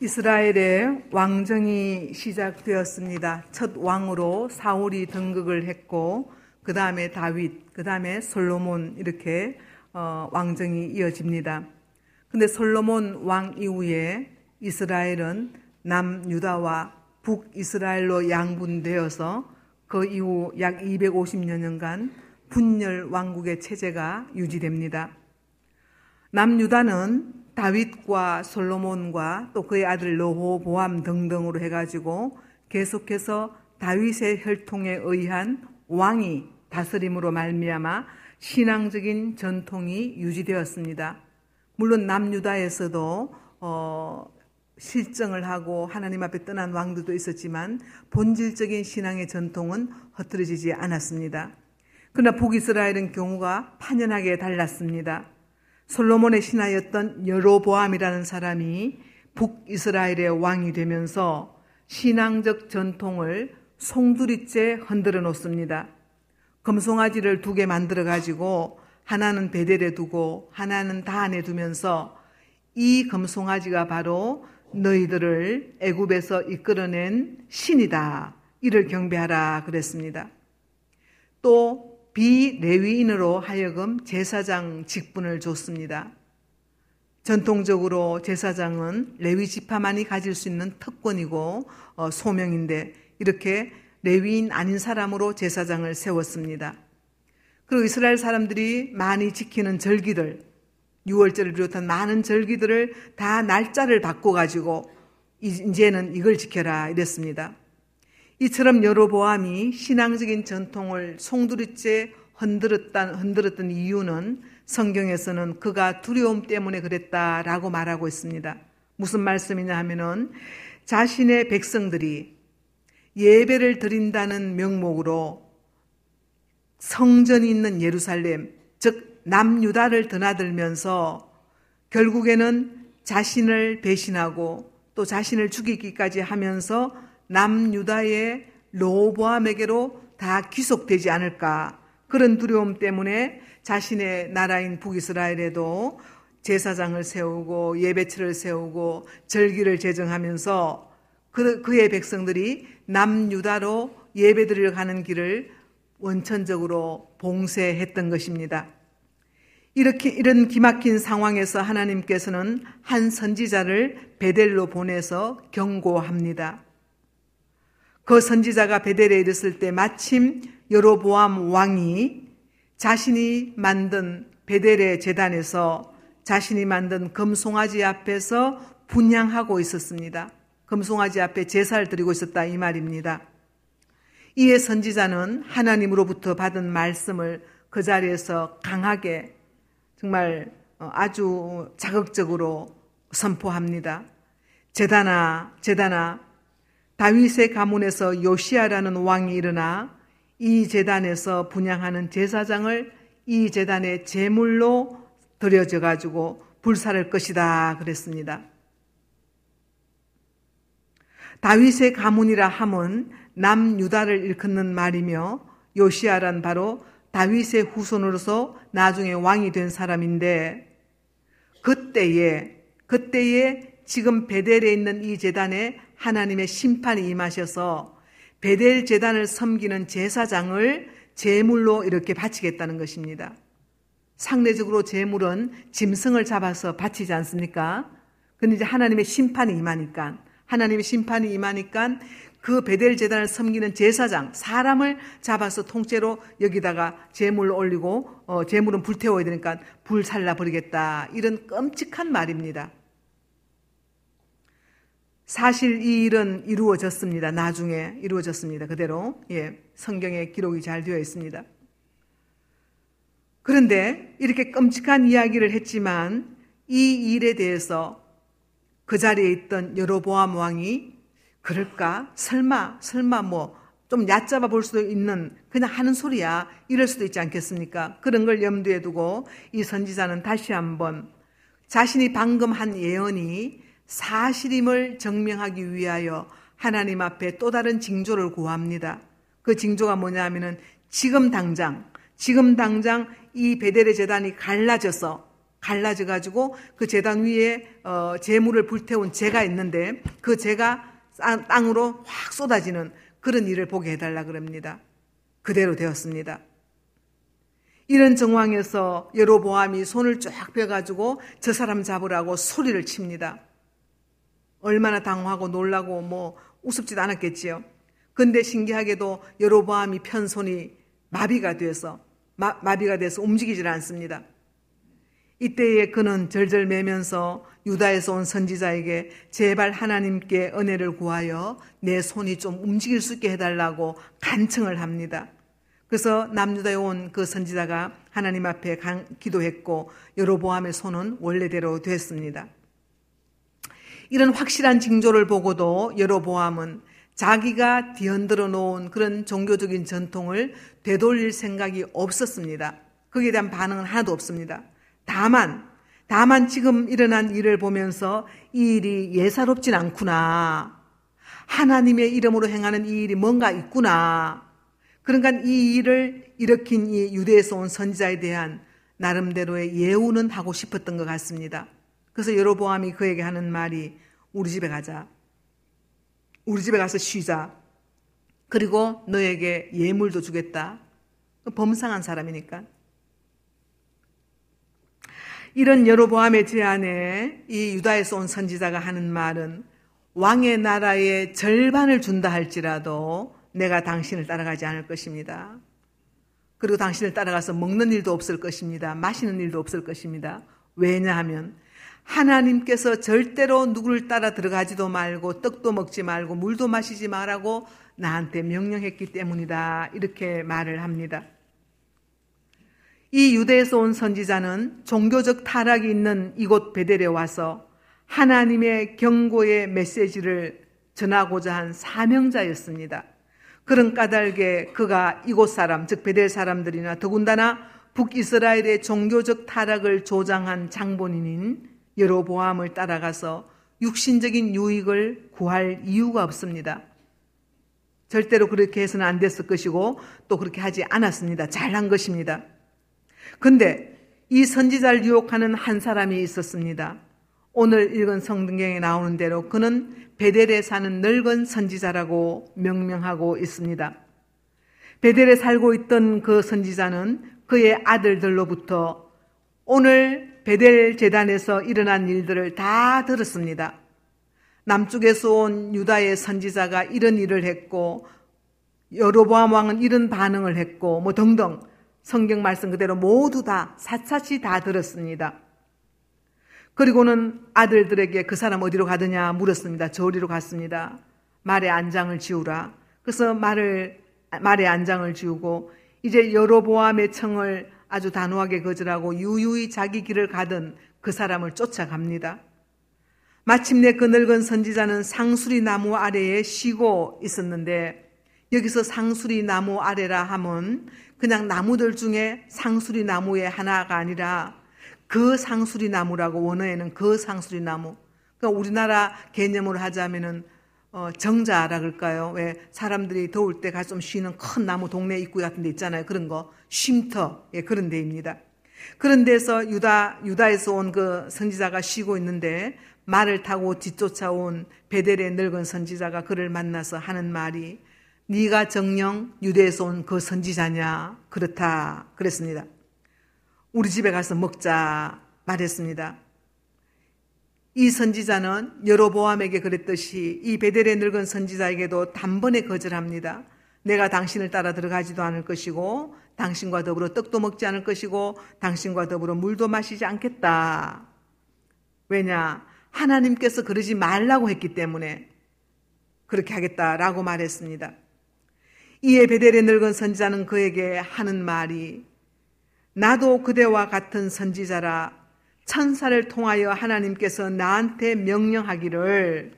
이스라엘의 왕정이 시작되었습니다. 첫 왕으로 사울이 등극을 했고, 그 다음에 다윗, 그 다음에 솔로몬 이렇게 어, 왕정이 이어집니다. 근데 솔로몬 왕 이후에 이스라엘은 남유다와 북이스라엘로 양분되어서 그 이후 약 250여 년간 분열 왕국의 체제가 유지됩니다. 남유다는 다윗과 솔로몬과 또 그의 아들 로호보암 등등으로 해가지고 계속해서 다윗의 혈통에 의한 왕이 다스림으로 말미암아 신앙적인 전통이 유지되었습니다. 물론 남유다에서도 어, 실정을 하고 하나님 앞에 떠난 왕들도 있었지만 본질적인 신앙의 전통은 흐트러지지 않았습니다. 그러나 북이스라엘은 경우가 판연하게 달랐습니다. 솔로몬의 신하였던 여로보암이라는 사람이 북이스라엘의 왕이 되면서 신앙적 전통을 송두리째 흔들어 놓습니다. 금송아지를 두 개 만들어 가지고 하나는 베델에 두고 하나는 다안에 두면서 이 금송아지가 바로 너희들을 애굽에서 이끌어낸 신이다. 이를 경배하라 그랬습니다. 또 비레위인으로 하여금 제사장 직분을 줬습니다. 전통적으로 제사장은 레위 지파만이 가질 수 있는 특권이고 어, 소명인데 이렇게 레위인 아닌 사람으로 제사장을 세웠습니다. 그리고 이스라엘 사람들이 많이 지키는 절기들, 6월절을 비롯한 많은 절기들을 다 날짜를 바꿔 가지고 이제는 이걸 지켜라 이랬습니다. 이처럼 여로보암이 신앙적인 전통을 송두리째 흔들었던, 흔들었던 이유는 성경에서는 그가 두려움 때문에 그랬다라고 말하고 있습니다. 무슨 말씀이냐 하면은 자신의 백성들이 예배를 드린다는 명목으로 성전이 있는 예루살렘, 즉 남유다를 드나들면서 결국에는 자신을 배신하고 또 자신을 죽이기까지 하면서 남유다의 로보암에게로 다 귀속되지 않을까 그런 두려움 때문에 자신의 나라인 북이스라엘에도 제사장을 세우고 예배치를 세우고 절기를 제정하면서 그, 그의 백성들이 남유다로 예배드리러 가는 길을 원천적으로 봉쇄했던 것입니다. 이렇게 이런 기막힌 상황에서 하나님께서는 한 선지자를 베델로 보내서 경고합니다. 그 선지자가 베델에 이르렀을 때 마침 여로보암 왕이 자신이 만든 베델의 재단에서 자신이 만든 금송아지 앞에서 분양하고 있었습니다. 금송아지 앞에 제사를 드리고 있었다 이 말입니다. 이에 선지자는 하나님으로부터 받은 말씀을 그 자리에서 강하게 정말 어, 아주 자극적으로 선포합니다. 제단아, 제단아, 다윗의 가문에서 요시아라는 왕이 일어나 이 재단에서 분양하는 제사장을 이 재단의 제물로 들여져 가지고 불사를 것이다 그랬습니다. 다윗의 가문이라 함은 남유다를 일컫는 말이며 요시아란 바로 다윗의 후손으로서 나중에 왕이 된 사람인데 그때에 그때에 지금 베델에 있는 이 재단에 하나님의 심판이 임하셔서 베델 재단을 섬기는 제사장을 제물로 이렇게 바치겠다는 것입니다. 상대적으로 제물은 짐승을 잡아서 바치지 않습니까? 근데 이제 하나님의 심판이 임하니까 하나님의 심판이 임하니까 그 베델 재단을 섬기는 제사장 사람을 잡아서 통째로 여기다가 제물을 올리고 어, 제물은 불태워야 되니까 불 살라 버리겠다 이런 끔찍한 말입니다. 사실 이 일은 이루어졌습니다. 나중에 이루어졌습니다. 그대로. 예. 성경에 기록이 잘 되어 있습니다. 그런데 이렇게 끔찍한 이야기를 했지만 이 일에 대해서 그 자리에 있던 여로보암 왕이 그럴까? 설마, 설마 뭐 좀 얕잡아 볼 수도 있는 그냥 하는 소리야. 이럴 수도 있지 않겠습니까? 그런 걸 염두에 두고 이 선지자는 다시 한번 자신이 방금 한 예언이 사실임을 증명하기 위하여 하나님 앞에 또 다른 징조를 구합니다. 그 징조가 뭐냐 하면은 지금 당장, 지금 당장 이 베델의 재단이 갈라져서, 갈라져 가지고 그 재단 위에 어, 재물을 불태운 재가 있는데 그 재가 땅으로 확 쏟아지는 그런 일을 보게 해달라 그럽니다. 그대로 되었습니다. 이런 정황에서 여로보암이 손을 쫙 펴가지고 저 사람 잡으라고 소리를 칩니다. 얼마나 당황하고 놀라고 뭐 우습지도 않았겠지요. 근데 신기하게도 여로보암이 편 손이 마비가 돼서 마, 마비가 돼서 움직이질 않습니다. 이때에 그는 절절매면서 유다에서 온 선지자에게 제발 하나님께 은혜를 구하여 내 손이 좀 움직일 수 있게 해달라고 간청을 합니다. 그래서 남유다에 온 그 선지자가 하나님 앞에 기도했고 여로보암의 손은 원래대로 됐습니다. 이런 확실한 징조를 보고도 여로보암은 자기가 뒤흔들어 놓은 그런 종교적인 전통을 되돌릴 생각이 없었습니다. 거기에 대한 반응은 하나도 없습니다. 다만, 다만 지금 일어난 일을 보면서 이 일이 예사롭진 않구나. 하나님의 이름으로 행하는 이 일이 뭔가 있구나. 그러니까 이 일을 일으킨 이 유대에서 온 선지자에 대한 나름대로의 예우는 하고 싶었던 것 같습니다. 그래서 여로보암이 그에게 하는 말이 우리 집에 가자. 우리 집에 가서 쉬자. 그리고 너에게 예물도 주겠다. 범상한 사람이니까. 이런 여로보암의 제안에 이 유다에서 온 선지자가 하는 말은 왕의 나라의 절반을 준다 할지라도 내가 당신을 따라가지 않을 것입니다. 그리고 당신을 따라가서 먹는 일도 없을 것입니다. 마시는 일도 없을 것입니다. 왜냐하면 하나님께서 절대로 누구를 따라 들어가지도 말고 떡도 먹지 말고 물도 마시지 말라고 나한테 명령했기 때문이다. 이렇게 말을 합니다. 이 유대에서 온 선지자는 종교적 타락이 있는 이곳 베델에 와서 하나님의 경고의 메시지를 전하고자 한 사명자였습니다. 그런 까닭에 그가 이곳 사람, 즉 베델 사람들이나 더군다나 북이스라엘의 종교적 타락을 조장한 장본인인 여로보암을 따라가서 육신적인 유익을 구할 이유가 없습니다. 절대로 그렇게 해서는 안 됐을 것이고 또 그렇게 하지 않았습니다. 잘한 것입니다. 근데 이 선지자를 유혹하는 한 사람이 있었습니다. 오늘 읽은 성경에 나오는 대로 그는 베델에 사는 늙은 선지자라고 명명하고 있습니다. 베델에 살고 있던 그 선지자는 그의 아들들로부터 오늘 베델 재단에서 일어난 일들을 다 들었습니다. 남쪽에서 온 유다의 선지자가 이런 일을 했고 여로보암 왕은 이런 반응을 했고 뭐 등등 성경 말씀 그대로 모두 다 사차시 다 들었습니다. 그리고는 아들들에게 그 사람 어디로 가느냐 물었습니다. 저리로 갔습니다. 말에 안장을 지우라. 그래서 말을 말에 안장을 지우고 이제 여로보암의 청을 아주 단호하게 거절하고 유유히 자기 길을 가던 그 사람을 쫓아갑니다. 마침내 그 늙은 선지자는 상수리 나무 아래에 쉬고 있었는데 여기서 상수리 나무 아래라 하면 그냥 나무들 중에 상수리 나무의 하나가 아니라 그 상수리 나무라고 원어에는 그 상수리 나무. 그러니까 우리나라 개념으로 하자면은 어, 정자라 그럴까요? 왜 사람들이 더울 때 가서 좀 쉬는 큰 나무 동네 입구 같은 데 있잖아요. 그런 거 쉼터 예, 그런 데입니다. 그런 데서 유다 유다에서 온 그 선지자가 쉬고 있는데 말을 타고 뒤쫓아온 베델의 늙은 선지자가 그를 만나서 하는 말이 네가 정령 유대에서 온 그 선지자냐? 그렇다. 그랬습니다. 우리 집에 가서 먹자 말했습니다. 이 선지자는 여로보암에게 그랬듯이 이 베델의 늙은 선지자에게도 단번에 거절합니다. 내가 당신을 따라 들어가지도 않을 것이고 당신과 더불어 떡도 먹지 않을 것이고 당신과 더불어 물도 마시지 않겠다. 왜냐? 하나님께서 그러지 말라고 했기 때문에 그렇게 하겠다라고 말했습니다. 이에 베델의 늙은 선지자는 그에게 하는 말이 나도 그대와 같은 선지자라 천사를 통하여 하나님께서 나한테 명령하기를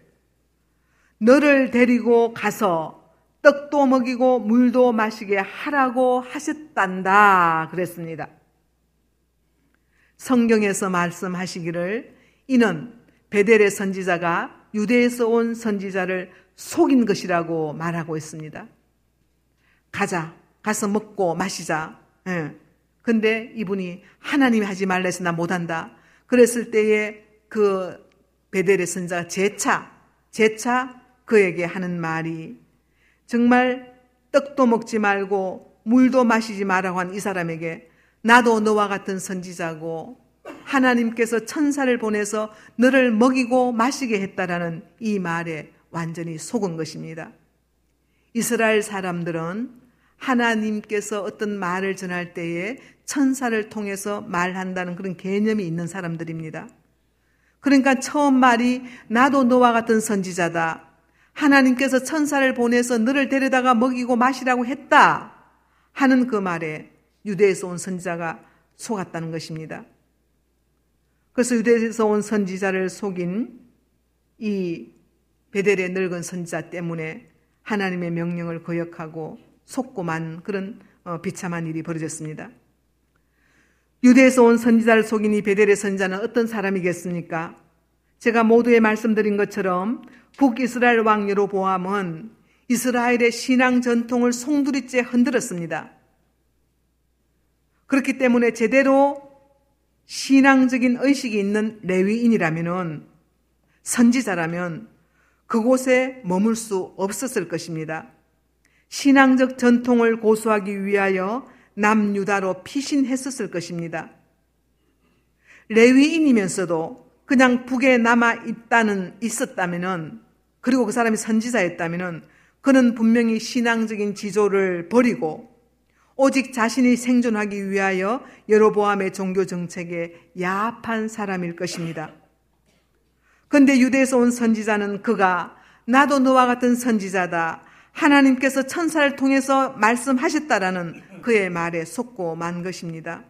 너를 데리고 가서 떡도 먹이고 물도 마시게 하라고 하셨단다 그랬습니다. 성경에서 말씀하시기를 이는 베델의 선지자가 유대에서 온 선지자를 속인 것이라고 말하고 있습니다. 가자, 가서 먹고 마시자. 예. 근데 이분이 하나님이 하지 말라 해서 나 못한다. 그랬을 때에 그 베델의 선자가 재차, 재차 그에게 하는 말이 정말 떡도 먹지 말고 물도 마시지 말라고 한 이 사람에게 나도 너와 같은 선지자고 하나님께서 천사를 보내서 너를 먹이고 마시게 했다라는 이 말에 완전히 속은 것입니다. 이스라엘 사람들은 하나님께서 어떤 말을 전할 때에 천사를 통해서 말한다는 그런 개념이 있는 사람들입니다. 그러니까 처음 말이 나도 너와 같은 선지자다. 하나님께서 천사를 보내서 너를 데려다가 먹이고 마시라고 했다. 하는 그 말에 유대에서 온 선지자가 속았다는 것입니다. 그래서 유대에서 온 선지자를 속인 이 베델의 늙은 선지자 때문에 하나님의 명령을 거역하고 속고만 그런 어, 비참한 일이 벌어졌습니다. 유대에서 온 선지자를 속인 이 베델의 선지자는 어떤 사람이겠습니까? 제가 모두에 말씀드린 것처럼 북이스라엘 왕 여로보암은 이스라엘의 신앙 전통을 송두리째 흔들었습니다. 그렇기 때문에 제대로 신앙적인 의식이 있는 레위인이라면 선지자라면 그곳에 머물 수 없었을 것입니다. 신앙적 전통을 고수하기 위하여 남유다로 피신했었을 것입니다. 레위인이면서도 그냥 북에 남아 있다는 있었다면은 그리고 그 사람이 선지자였다면은 그는 분명히 신앙적인 지조를 버리고 오직 자신이 생존하기 위하여 여로보암의 종교 정책에 야합한 사람일 것입니다. 그런데 유대에서 온 선지자는 그가 나도 너와 같은 선지자다. 하나님께서 천사를 통해서 말씀하셨다라는 그의 말에 속고 만 것입니다.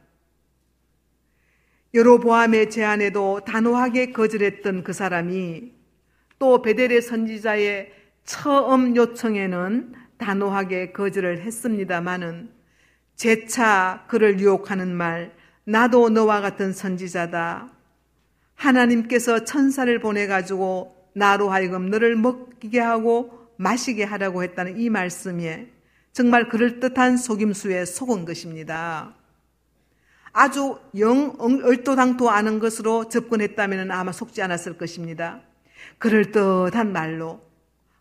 여로보암의 제안에도 단호하게 거절했던 그 사람이 또 베델의 선지자의 처음 요청에는 단호하게 거절을 했습니다마는 재차 그를 유혹하는 말, 나도 너와 같은 선지자다. 하나님께서 천사를 보내 가지고 나로 하여금 너를 먹게 하고 마시게 하라고 했다는 이 말씀에 정말 그럴듯한 속임수에 속은 것입니다. 아주 영 얼토당토 않은 것으로 접근했다면 아마 속지 않았을 것입니다. 그럴듯한 말로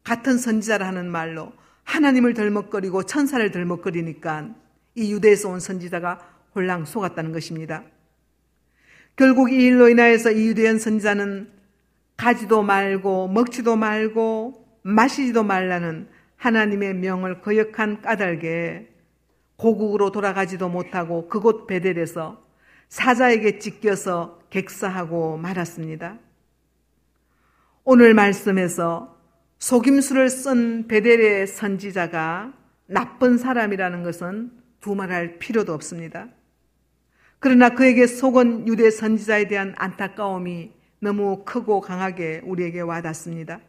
같은 선지자를 하는 말로 하나님을 덜먹거리고 천사를 덜먹거리니까 이 유대에서 온 선지자가 홀랑 속았다는 것입니다. 결국 이 일로 인하여서 이 유대인 선지자는 가지도 말고 먹지도 말고 마시지도 말라는 하나님의 명을 거역한 까닭에 고국으로 돌아가지도 못하고 그곳 베델에서 사자에게 찢겨서 객사하고 말았습니다. 오늘 말씀에서 속임수를 쓴 베델의 선지자가 나쁜 사람이라는 것은 두말할 필요도 없습니다. 그러나 그에게 속은 유대 선지자에 대한 안타까움이 너무 크고 강하게 우리에게 와닿습니다.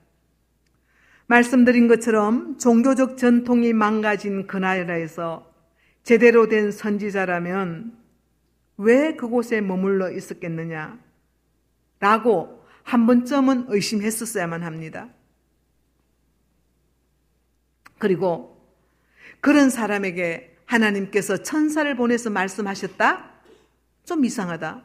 말씀드린 것처럼 종교적 전통이 망가진 그 나라에서 제대로 된 선지자라면 왜 그곳에 머물러 있었겠느냐? 라고 한 번쯤은 의심했었어야만 합니다. 그리고 그런 사람에게 하나님께서 천사를 보내서 말씀하셨다? 좀 이상하다.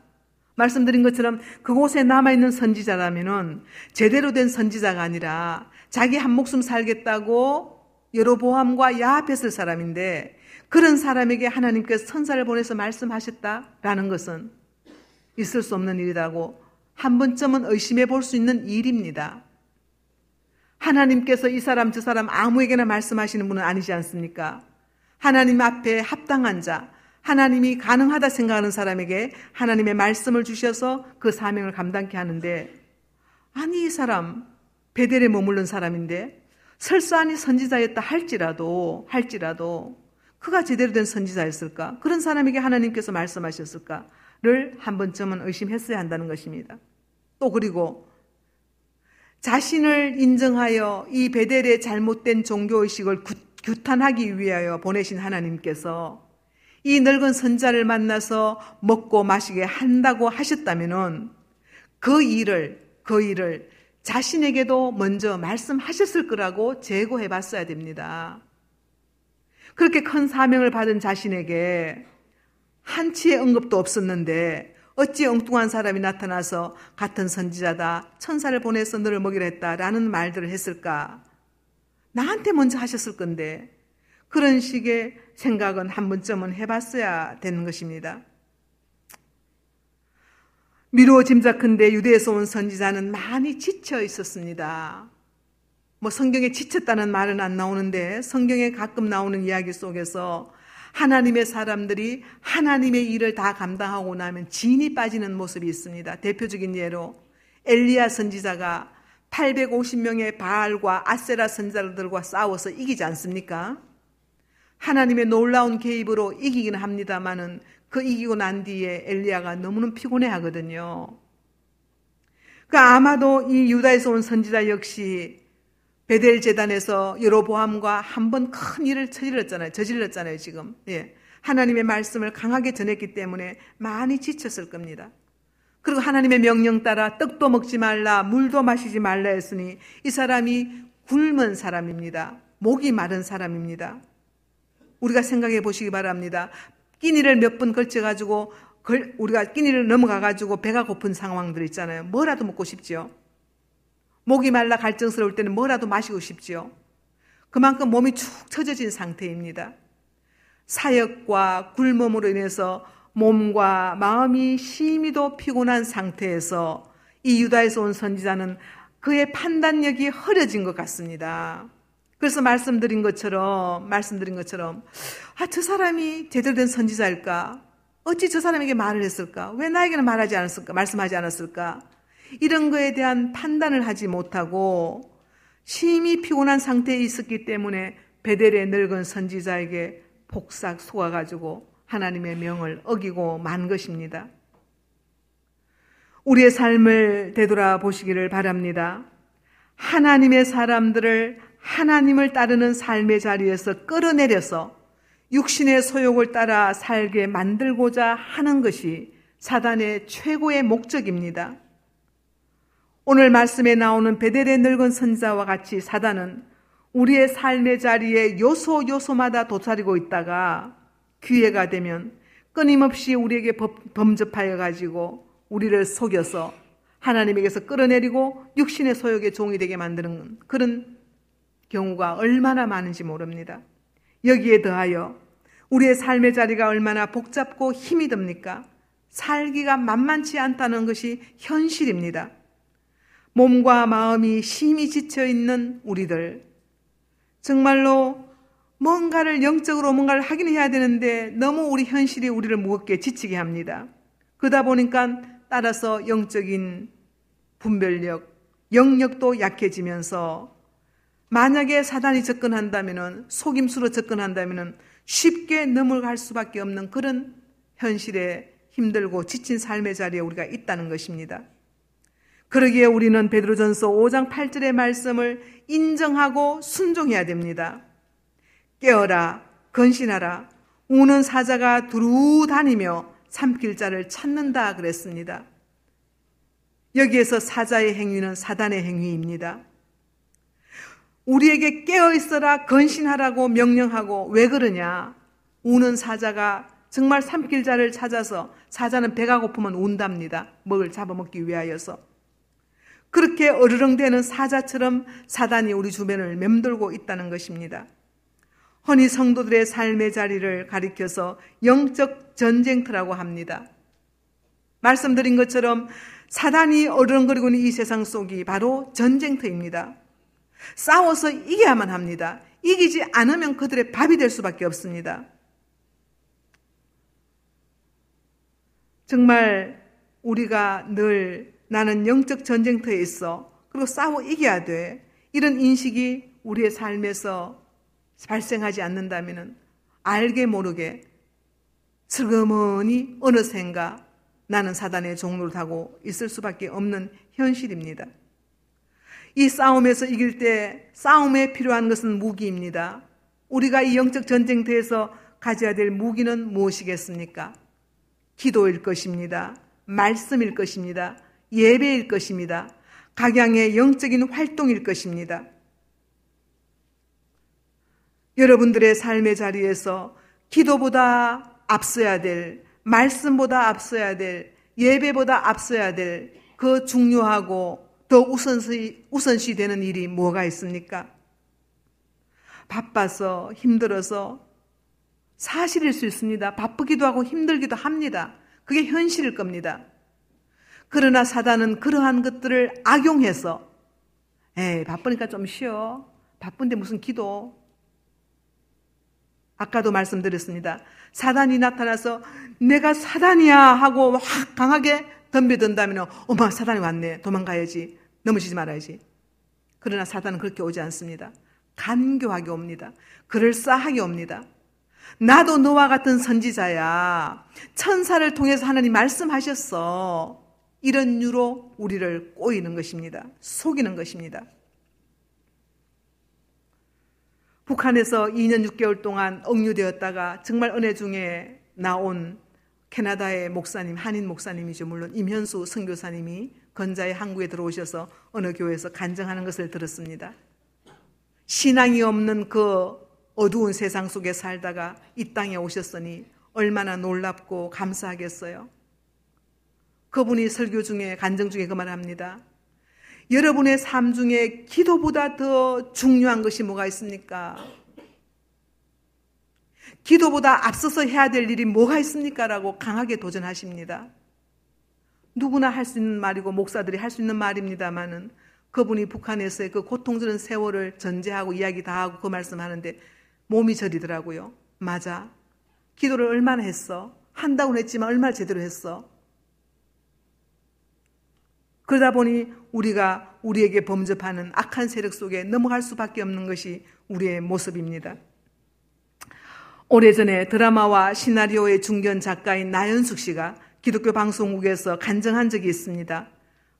말씀드린 것처럼 그곳에 남아있는 선지자라면 제대로 된 선지자가 아니라 자기 한 목숨 살겠다고 여러 보함과 야합했을 사람인데 그런 사람에게 하나님께서 천사를 보내서 말씀하셨다라는 것은 있을 수 없는 일이라고 한 번쯤은 의심해 볼 수 있는 일입니다. 하나님께서 이 사람 저 사람 아무에게나 말씀하시는 분은 아니지 않습니까? 하나님 앞에 합당한 자, 하나님이 가능하다 생각하는 사람에게 하나님의 말씀을 주셔서 그 사명을 감당케 하는데, 아니, 이 사람, 베델에 머무른 사람인데, 설사하니 선지자였다 할지라도, 할지라도, 그가 제대로 된 선지자였을까? 그런 사람에게 하나님께서 말씀하셨을까?를 한 번쯤은 의심했어야 한다는 것입니다. 또 그리고 자신을 인정하여 이 베델의 잘못된 종교의식을 규탄하기 위하여 보내신 하나님께서 이 늙은 선자를 만나서 먹고 마시게 한다고 하셨다면그 일을, 그 일을 자신에게도 먼저 말씀하셨을 거라고 제고해 봤어야 됩니다. 그렇게 큰 사명을 받은 자신에게 한치의 언급도 없었는데 어찌 엉뚱한 사람이 나타나서 같은 선지자다, 천사를 보내서 너를 먹이려 했다라는 말들을 했을까? 나한테 먼저 하셨을 건데, 그런 식의 생각은 한 번쯤은 해봤어야 되는 것입니다. 미루어 짐작컨대 유대에서 온 선지자는 많이 지쳐 있었습니다. 뭐 성경에 지쳤다는 말은 안 나오는데 성경에 가끔 나오는 이야기 속에서 하나님의 사람들이 하나님의 일을 다 감당하고 나면 진이 빠지는 모습이 있습니다. 대표적인 예로 엘리야 선지자가 850명의 바알과 아세라 선지자들과 싸워서 이기지 않습니까? 하나님의 놀라운 개입으로 이기긴 합니다만은 그 이기고 난 뒤에 엘리야가 너무는 피곤해 하거든요. 그 아마도 이 유다에서 온 선지자 역시 베델 재단에서 여로보암과 한 번 큰 일을 저질렀잖아요. 저질렀잖아요, 지금. 예. 하나님의 말씀을 강하게 전했기 때문에 많이 지쳤을 겁니다. 그리고 하나님의 명령 따라 떡도 먹지 말라, 물도 마시지 말라 했으니 이 사람이 굶은 사람입니다. 목이 마른 사람입니다. 우리가 생각해 보시기 바랍니다. 끼니를 몇 번 걸쳐가지고 우리가 끼니를 넘어가가지고 배가 고픈 상황들 있잖아요. 뭐라도 먹고 싶지요. 목이 말라 갈증스러울 때는 뭐라도 마시고 싶지요. 그만큼 몸이 축 처져진 상태입니다. 사역과 굶음으로 인해서 몸과 마음이 심히도 피곤한 상태에서 이 유다에서 온 선지자는 그의 판단력이 흐려진 것 같습니다. 그래서 말씀드린 것처럼, 말씀드린 것처럼, 아, 저 사람이 제대로 된 선지자일까? 어찌 저 사람에게 말을 했을까? 왜 나에게는 말하지 않았을까? 말씀하지 않았을까? 이런 거에 대한 판단을 하지 못하고 심히 피곤한 상태에 있었기 때문에 베델의 늙은 선지자에게 폭삭 속아가지고 하나님의 명을 어기고 만 것입니다. 우리의 삶을 되돌아보시기를 바랍니다. 하나님의 사람들을 하나님을 따르는 삶의 자리에서 끌어내려서 육신의 소욕을 따라 살게 만들고자 하는 것이 사단의 최고의 목적입니다. 오늘 말씀에 나오는 베델의 늙은 선자와 같이 사단은 우리의 삶의 자리에 요소 요소마다 도사리고 있다가 기회가 되면 끊임없이 우리에게 범접하여 가지고 우리를 속여서 하나님에게서 끌어내리고 육신의 소욕의 종이 되게 만드는 그런 경우가 얼마나 많은지 모릅니다. 여기에 더하여 우리의 삶의 자리가 얼마나 복잡고 힘이 듭니까? 살기가 만만치 않다는 것이 현실입니다. 몸과 마음이 심히 지쳐 있는 우리들. 정말로 뭔가를 영적으로 뭔가를 하긴 해야 되는데 너무 우리 현실이 우리를 무겁게 지치게 합니다. 그러다 보니까 따라서 영적인 분별력, 영역도 약해지면서 만약에 사단이 접근한다면 속임수로 접근한다면 쉽게 넘어갈 수밖에 없는 그런 현실에 힘들고 지친 삶의 자리에 우리가 있다는 것입니다. 그러기에 우리는 베드로전서 5장 8절의 말씀을 인정하고 순종해야 됩니다. 깨어라, 건신하라, 우는 사자가 두루 다니며 삼킬 자를 찾는다 그랬습니다. 여기에서 사자의 행위는 사단의 행위입니다. 우리에게 깨어 있어라 건신하라고 명령하고 왜 그러냐? 우는 사자가 정말 삼킬 자를 찾아서 사자는 배가 고프면 운답니다. 먹을 잡아먹기 위하여서. 그렇게 어르렁대는 사자처럼 사단이 우리 주변을 맴돌고 있다는 것입니다. 허니 성도들의 삶의 자리를 가리켜서 영적 전쟁터라고 합니다. 말씀드린 것처럼 사단이 어르렁거리고 있는 이 세상 속이 바로 전쟁터입니다. 싸워서 이겨야만 합니다. 이기지 않으면 그들의 밥이 될 수밖에 없습니다. 정말 우리가 늘 나는 영적 전쟁터에 있어. 그리고 싸워 이겨야 돼. 이런 인식이 우리의 삶에서 발생하지 않는다면 알게 모르게 슬그머니 어느샌가 나는 사단의 종로를 타고 있을 수밖에 없는 현실입니다. 이 싸움에서 이길 때 싸움에 필요한 것은 무기입니다. 우리가 이 영적 전쟁터에서 가져야 될 무기는 무엇이겠습니까? 기도일 것입니다. 말씀일 것입니다. 예배일 것입니다. 각양의 영적인 활동일 것입니다. 여러분들의 삶의 자리에서 기도보다 앞서야 될, 말씀보다 앞서야 될 예배보다 앞서야 될 그 중요하고 더 우선시, 우선시 되는 일이 뭐가 있습니까? 바빠서 힘들어서 사실일 수 있습니다. 바쁘기도 하고 힘들기도 합니다. 그게 현실일 겁니다. 그러나 사단은 그러한 것들을 악용해서 에이 바쁘니까 좀 쉬어. 바쁜데 무슨 기도. 아까도 말씀드렸습니다. 사단이 나타나서 내가 사단이야 하고 확 강하게 덤벼든다면 어머 사단이 왔네 도망가야지 넘어지지 말아야지. 그러나 사단은 그렇게 오지 않습니다. 간교하게 옵니다. 그럴싸하게 옵니다. 나도 너와 같은 선지자야. 천사를 통해서 하나님 말씀하셨어. 이런 유로 우리를 꼬이는 것입니다. 속이는 것입니다. 북한에서 2년 6개월 동안 억류되었다가 정말 은혜 중에 나온 캐나다의 목사님, 한인 목사님이죠. 물론 임현수 선교사님이 건자의 한국에 들어오셔서 어느 교회에서 간증하는 것을 들었습니다. 신앙이 없는 그 어두운 세상 속에 살다가 이 땅에 오셨으니 얼마나 놀랍고 감사하겠어요. 그분이 설교 중에 간증 중에 그 말을 합니다. 여러분의 삶 중에 기도보다 더 중요한 것이 뭐가 있습니까? 기도보다 앞서서 해야 될 일이 뭐가 있습니까? 라고 강하게 도전하십니다. 누구나 할 수 있는 말이고 목사들이 할 수 있는 말입니다만은 그분이 북한에서의 그 고통스러운 세월을 전제하고 이야기 다 하고 그 말씀하는데 몸이 저리더라고요. 맞아. 기도를 얼마나 했어? 한다고 했지만 얼마나 제대로 했어? 그러다 보니 우리가 우리에게 범접하는 악한 세력 속에 넘어갈 수밖에 없는 것이 우리의 모습입니다. 오래전에 드라마와 시나리오의 중견 작가인 나연숙 씨가 기독교 방송국에서 간증한 적이 있습니다.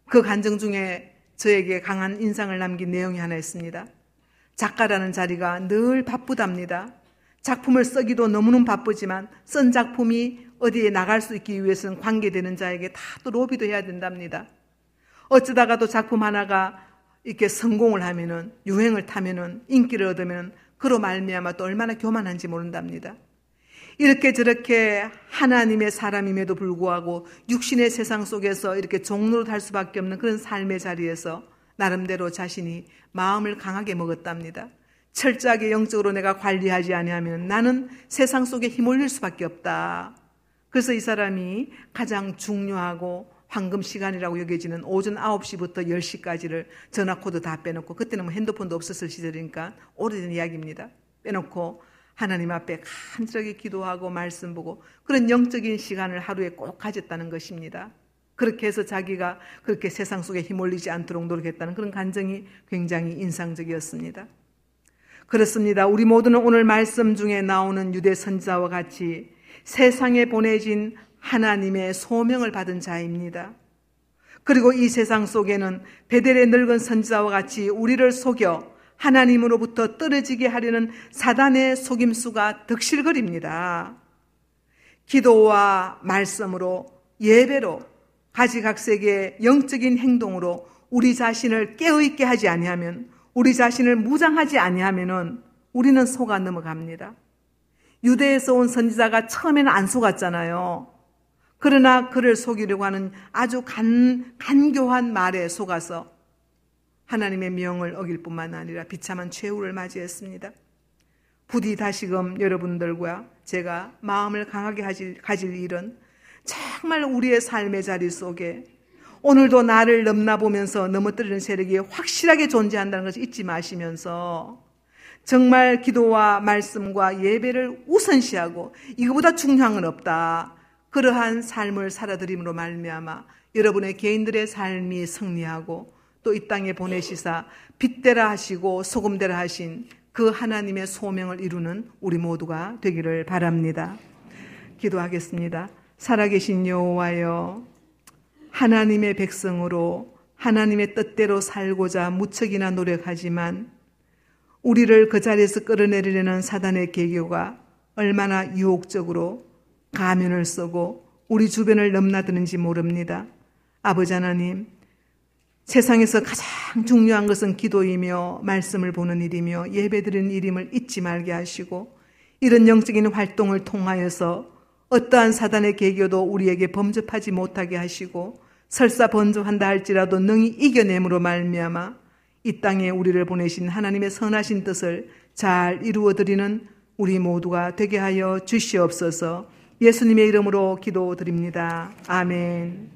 그 간증 중에 저에게 강한 인상을 남긴 내용이 하나 있습니다. 작가라는 자리가 늘 바쁘답니다. 작품을 쓰기도 너무는 바쁘지만 쓴 작품이 어디에 나갈 수 있기 위해서는 관계되는 자에게 다 또 로비도 해야 된답니다. 어쩌다가도 작품 하나가 이렇게 성공을 하면은 유행을 타면은 인기를 얻으면 그로 말미암아 또 얼마나 교만한지 모른답니다. 이렇게 저렇게 하나님의 사람임에도 불구하고 육신의 세상 속에서 이렇게 종로로 달 수밖에 없는 그런 삶의 자리에서 나름대로 자신이 마음을 강하게 먹었답니다. 철저하게 영적으로 내가 관리하지 아니하면 나는 세상 속에 휩쓸릴 수밖에 없다. 그래서 이 사람이 가장 중요하고 황금 시간이라고 여겨지는 오전 9시부터 10시까지를 전화 코드 다 빼놓고 그때는 뭐 핸드폰도 없었을 시절이니까 오래된 이야기입니다. 빼놓고 하나님 앞에 간절하게 기도하고 말씀 보고 그런 영적인 시간을 하루에 꼭 가졌다는 것입니다. 그렇게 해서 자기가 그렇게 세상 속에 힘올리지 않도록 노력했다는 그런 간정이 굉장히 인상적이었습니다. 그렇습니다. 우리 모두는 오늘 말씀 중에 나오는 유대 선지자와 같이 세상에 보내진 하나님의 소명을 받은 자입니다. 그리고 이 세상 속에는 베델의 늙은 선지자와 같이 우리를 속여 하나님으로부터 떨어지게 하려는 사단의 속임수가 득실거립니다. 기도와 말씀으로 예배로 가지각색의 영적인 행동으로 우리 자신을 깨어있게 하지 아니하면 우리 자신을 무장하지 아니하면은 우리는 속아 넘어갑니다. 유대에서 온 선지자가 처음에는 안 속았잖아요. 그러나 그를 속이려고 하는 아주 간, 간교한 말에 속아서 하나님의 명을 어길 뿐만 아니라 비참한 최후를 맞이했습니다. 부디 다시금 여러분들과 제가 마음을 강하게 가질, 가질 일은 정말 우리의 삶의 자리 속에 오늘도 나를 넘나보면서 넘어뜨리는 세력이 확실하게 존재한다는 것을 잊지 마시면서 정말 기도와 말씀과 예배를 우선시하고 이거보다 중요한 건 없다. 그러한 삶을 살아드림으로 말미암아 여러분의 개인들의 삶이 승리하고 또 이 땅에 보내시사 빛대라 하시고 소금대라 하신 그 하나님의 소명을 이루는 우리 모두가 되기를 바랍니다. 기도하겠습니다. 살아계신 여호와여 하나님의 백성으로 하나님의 뜻대로 살고자 무척이나 노력하지만 우리를 그 자리에서 끌어내리려는 사단의 계교가 얼마나 유혹적으로 가면을 쓰고 우리 주변을 넘나드는지 모릅니다. 아버지 하나님, 세상에서 가장 중요한 것은 기도이며 말씀을 보는 일이며 예배드리는 일임을 잊지 말게 하시고 이런 영적인 활동을 통하여서 어떠한 사단의 계교도 우리에게 범접하지 못하게 하시고 설사 번족한다 할지라도 능히 이겨냄으로 말미암아 이 땅에 우리를 보내신 하나님의 선하신 뜻을 잘 이루어 드리는 우리 모두가 되게 하여 주시옵소서. 예수님의 이름으로 기도드립니다. 아멘.